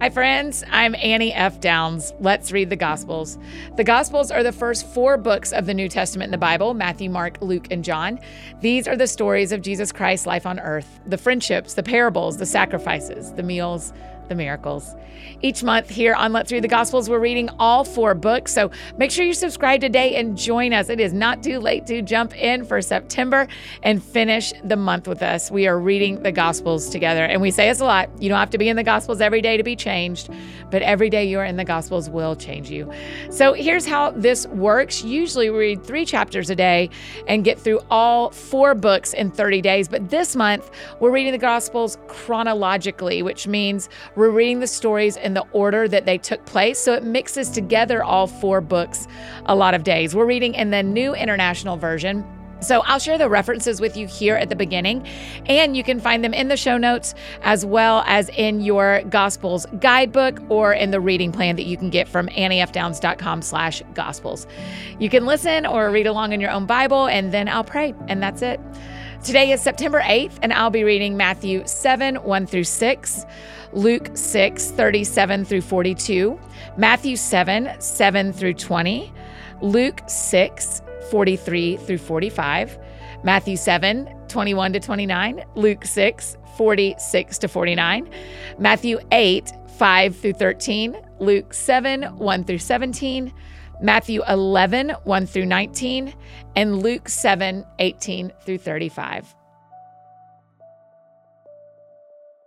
Hi, friends. I'm Annie F. Downs. Let's read the Gospels. The Gospels are the first four books of the New Testament in the Bible Matthew, Mark, Luke, and John. These are the stories of Jesus Christ's life on earth the friendships, the parables, the sacrifices, the meals, the miracles. Each month here on Let's Read the Gospels, we're reading all four books. So make sure you subscribe today and join us. It is not too late to jump in for September and finish the month with us. We are reading the Gospels together. And we say this a lot you don't have to be in the Gospels every day to be changed, but every day you are in the Gospels will change you. So here's how this works. Usually we read three chapters a day and get through all four books in 30 days. But this month, we're reading the Gospels chronologically, which means we're reading the stories in the order that they took place, so it mixes together all four books a lot of days. We're reading in the New International Version. So I'll share the references with you here at the beginning, and you can find them in the show notes as well as in your Gospels guidebook or in the reading plan that you can get from anniefdowns.com slash Gospels. You can listen or read along in your own Bible, and then I'll pray, and that's it. Today is September 8th, and I'll be reading Matthew 7 1 through 6. Luke 6, 37 through 42, Matthew 7, 7 through 20, Luke 6, 43 through 45, Matthew 7, 21 to 29, Luke 6, 46 to 49, Matthew 8, 5 through 13, Luke 7, 1 through 17, Matthew 11, 1 through 19, and Luke 7, 18 through 35.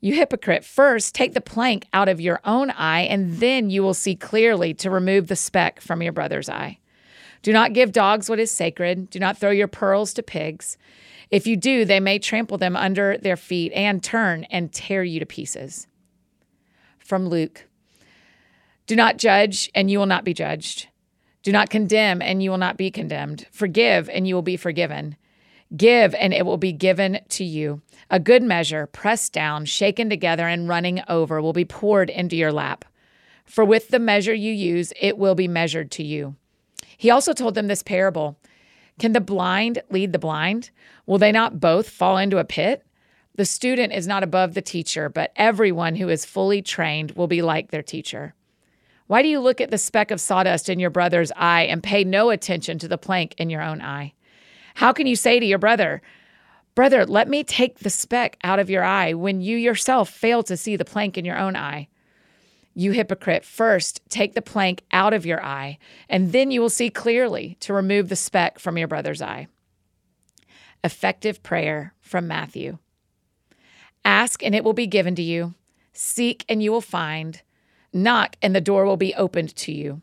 You hypocrite, first take the plank out of your own eye, and then you will see clearly to remove the speck from your brother's eye. Do not give dogs what is sacred. Do not throw your pearls to pigs. If you do, they may trample them under their feet and turn and tear you to pieces. From Luke Do not judge, and you will not be judged. Do not condemn, and you will not be condemned. Forgive, and you will be forgiven. Give, and it will be given to you. A good measure, pressed down, shaken together, and running over, will be poured into your lap. For with the measure you use, it will be measured to you. He also told them this parable Can the blind lead the blind? Will they not both fall into a pit? The student is not above the teacher, but everyone who is fully trained will be like their teacher. Why do you look at the speck of sawdust in your brother's eye and pay no attention to the plank in your own eye? How can you say to your brother, Brother, let me take the speck out of your eye when you yourself fail to see the plank in your own eye? You hypocrite, first take the plank out of your eye, and then you will see clearly to remove the speck from your brother's eye. Effective prayer from Matthew Ask, and it will be given to you. Seek, and you will find. Knock, and the door will be opened to you.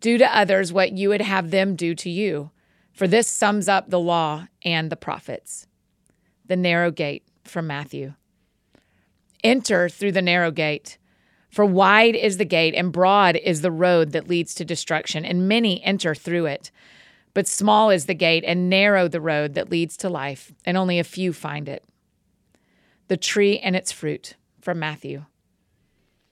do to others what you would have them do to you, for this sums up the law and the prophets the narrow gate from Matthew. Enter through the narrow gate. For wide is the gate and broad is the road that leads to destruction, and many enter through it. But small is the gate and narrow the road that leads to life, and only a few find it. The tree and its fruit from Matthew.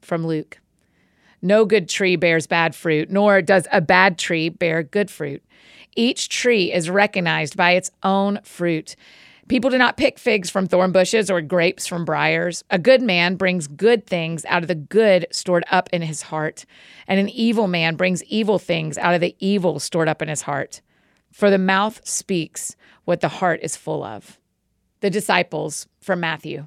From Luke. No good tree bears bad fruit, nor does a bad tree bear good fruit. Each tree is recognized by its own fruit. People do not pick figs from thorn bushes or grapes from briars. A good man brings good things out of the good stored up in his heart, and an evil man brings evil things out of the evil stored up in his heart. For the mouth speaks what the heart is full of. The disciples from Matthew.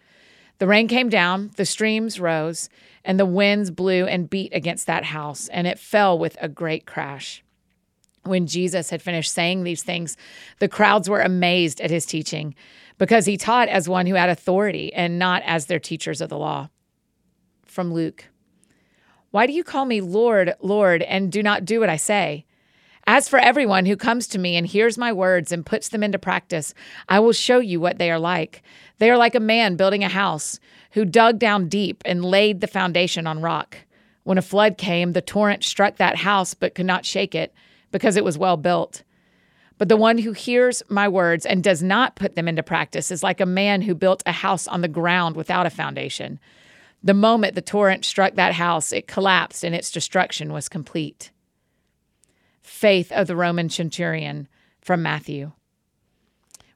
The rain came down, the streams rose, and the winds blew and beat against that house, and it fell with a great crash. When Jesus had finished saying these things, the crowds were amazed at his teaching because he taught as one who had authority and not as their teachers of the law. From Luke Why do you call me Lord, Lord, and do not do what I say? As for everyone who comes to me and hears my words and puts them into practice, I will show you what they are like. They are like a man building a house who dug down deep and laid the foundation on rock. When a flood came, the torrent struck that house but could not shake it because it was well built. But the one who hears my words and does not put them into practice is like a man who built a house on the ground without a foundation. The moment the torrent struck that house, it collapsed and its destruction was complete. Faith of the Roman centurion from Matthew.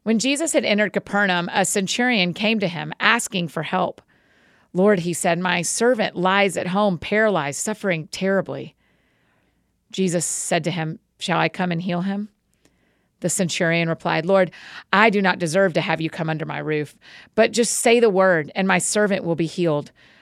When Jesus had entered Capernaum, a centurion came to him asking for help. Lord, he said, my servant lies at home paralyzed, suffering terribly. Jesus said to him, Shall I come and heal him? The centurion replied, Lord, I do not deserve to have you come under my roof, but just say the word, and my servant will be healed.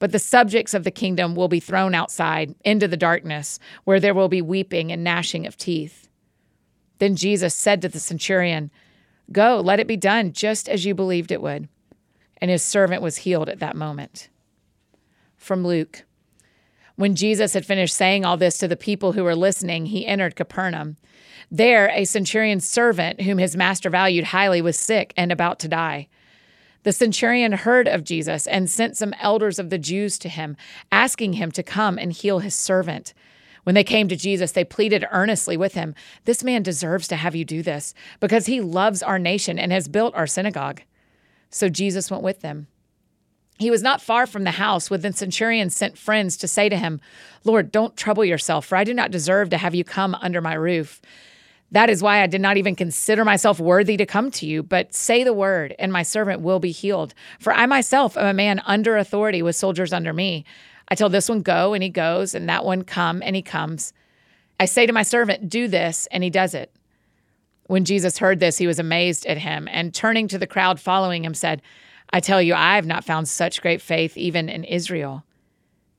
But the subjects of the kingdom will be thrown outside into the darkness, where there will be weeping and gnashing of teeth. Then Jesus said to the centurion, Go, let it be done just as you believed it would. And his servant was healed at that moment. From Luke. When Jesus had finished saying all this to the people who were listening, he entered Capernaum. There, a centurion's servant, whom his master valued highly, was sick and about to die. The centurion heard of Jesus and sent some elders of the Jews to him, asking him to come and heal his servant. When they came to Jesus, they pleaded earnestly with him This man deserves to have you do this, because he loves our nation and has built our synagogue. So Jesus went with them. He was not far from the house when the centurion sent friends to say to him, Lord, don't trouble yourself, for I do not deserve to have you come under my roof. That is why I did not even consider myself worthy to come to you, but say the word, and my servant will be healed. For I myself am a man under authority with soldiers under me. I tell this one, go, and he goes, and that one, come, and he comes. I say to my servant, do this, and he does it. When Jesus heard this, he was amazed at him, and turning to the crowd following him, said, I tell you, I have not found such great faith even in Israel.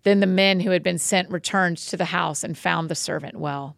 Then the men who had been sent returned to the house and found the servant well.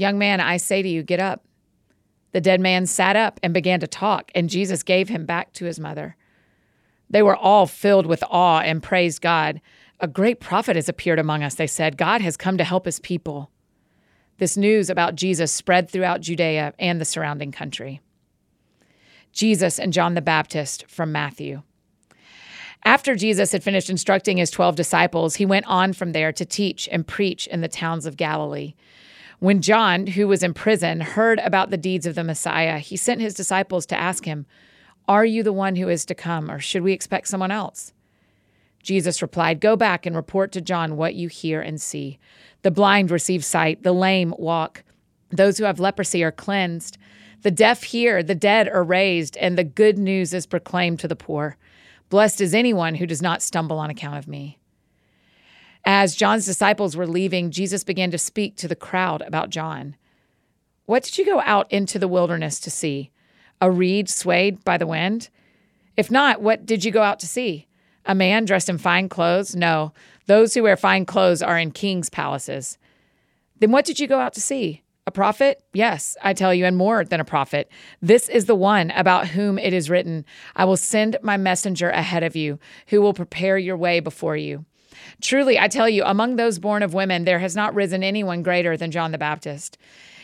Young man, I say to you, get up. The dead man sat up and began to talk, and Jesus gave him back to his mother. They were all filled with awe and praised God. A great prophet has appeared among us, they said. God has come to help his people. This news about Jesus spread throughout Judea and the surrounding country. Jesus and John the Baptist from Matthew. After Jesus had finished instructing his 12 disciples, he went on from there to teach and preach in the towns of Galilee. When John, who was in prison, heard about the deeds of the Messiah, he sent his disciples to ask him, Are you the one who is to come, or should we expect someone else? Jesus replied, Go back and report to John what you hear and see. The blind receive sight, the lame walk, those who have leprosy are cleansed, the deaf hear, the dead are raised, and the good news is proclaimed to the poor. Blessed is anyone who does not stumble on account of me. As John's disciples were leaving, Jesus began to speak to the crowd about John. What did you go out into the wilderness to see? A reed swayed by the wind? If not, what did you go out to see? A man dressed in fine clothes? No, those who wear fine clothes are in king's palaces. Then what did you go out to see? A prophet? Yes, I tell you, and more than a prophet. This is the one about whom it is written I will send my messenger ahead of you, who will prepare your way before you. Truly, I tell you, among those born of women, there has not risen anyone greater than John the Baptist.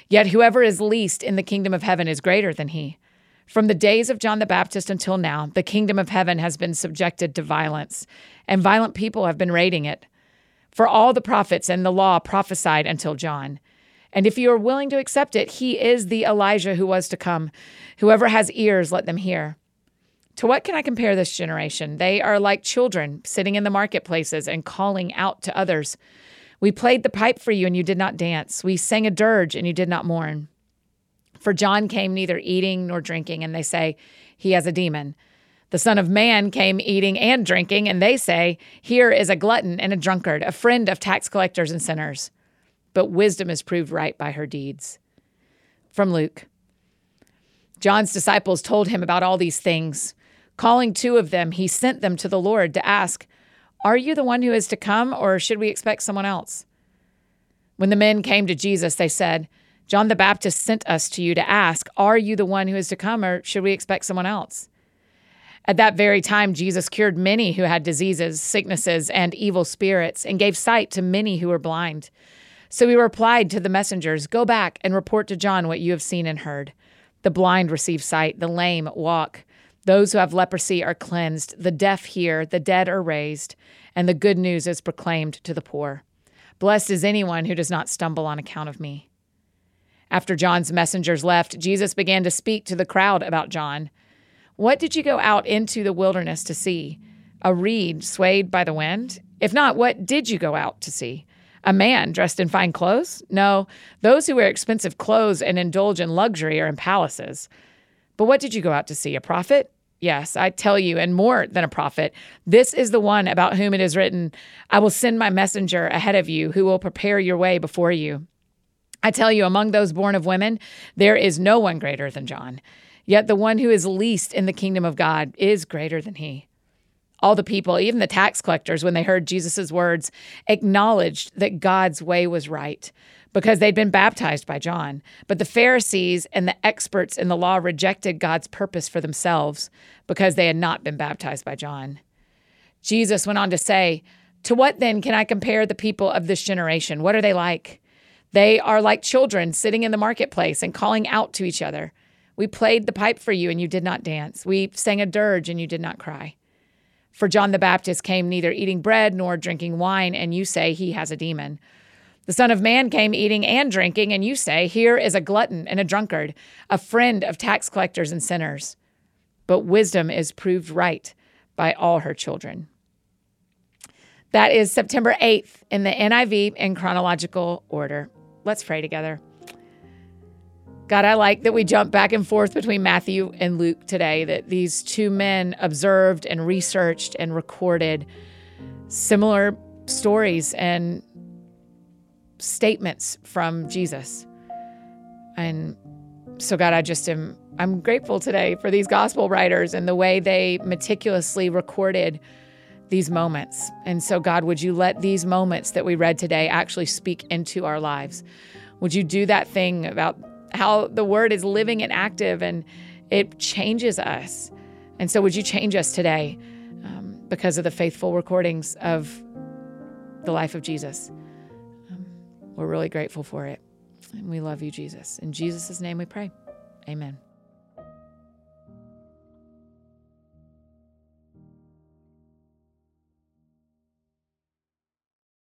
Yet whoever is least in the kingdom of heaven is greater than he. From the days of John the Baptist until now, the kingdom of heaven has been subjected to violence, and violent people have been raiding it. For all the prophets and the law prophesied until John. And if you are willing to accept it, he is the Elijah who was to come. Whoever has ears, let them hear. To what can I compare this generation? They are like children sitting in the marketplaces and calling out to others. We played the pipe for you, and you did not dance. We sang a dirge, and you did not mourn. For John came neither eating nor drinking, and they say, He has a demon. The Son of Man came eating and drinking, and they say, Here is a glutton and a drunkard, a friend of tax collectors and sinners. But wisdom is proved right by her deeds. From Luke John's disciples told him about all these things. Calling two of them, he sent them to the Lord to ask, Are you the one who is to come, or should we expect someone else? When the men came to Jesus, they said, John the Baptist sent us to you to ask, Are you the one who is to come, or should we expect someone else? At that very time, Jesus cured many who had diseases, sicknesses, and evil spirits, and gave sight to many who were blind. So he replied to the messengers Go back and report to John what you have seen and heard. The blind receive sight, the lame walk, those who have leprosy are cleansed, the deaf hear, the dead are raised, and the good news is proclaimed to the poor. Blessed is anyone who does not stumble on account of me. After John's messengers left, Jesus began to speak to the crowd about John. What did you go out into the wilderness to see? A reed swayed by the wind? If not, what did you go out to see? A man dressed in fine clothes? No, those who wear expensive clothes and indulge in luxury are in palaces. But what did you go out to see? A prophet? Yes, I tell you, and more than a prophet. This is the one about whom it is written I will send my messenger ahead of you who will prepare your way before you. I tell you, among those born of women, there is no one greater than John. Yet the one who is least in the kingdom of God is greater than he. All the people, even the tax collectors, when they heard Jesus' words, acknowledged that God's way was right because they'd been baptized by John. But the Pharisees and the experts in the law rejected God's purpose for themselves because they had not been baptized by John. Jesus went on to say, To what then can I compare the people of this generation? What are they like? They are like children sitting in the marketplace and calling out to each other. We played the pipe for you and you did not dance. We sang a dirge and you did not cry. For John the Baptist came neither eating bread nor drinking wine, and you say he has a demon. The Son of Man came eating and drinking, and you say, Here is a glutton and a drunkard, a friend of tax collectors and sinners. But wisdom is proved right by all her children. That is September 8th in the NIV in chronological order. Let's pray together. God, I like that we jump back and forth between Matthew and Luke today, that these two men observed and researched and recorded similar stories and statements from Jesus. And so, God, I just am, I'm grateful today for these gospel writers and the way they meticulously recorded these moments. And so, God, would you let these moments that we read today actually speak into our lives? Would you do that thing about how the word is living and active and it changes us. And so, would you change us today? because of the faithful recordings of the life of Jesus. Um, we're really grateful for it. And we love you, Jesus. In Jesus' name we pray. Amen.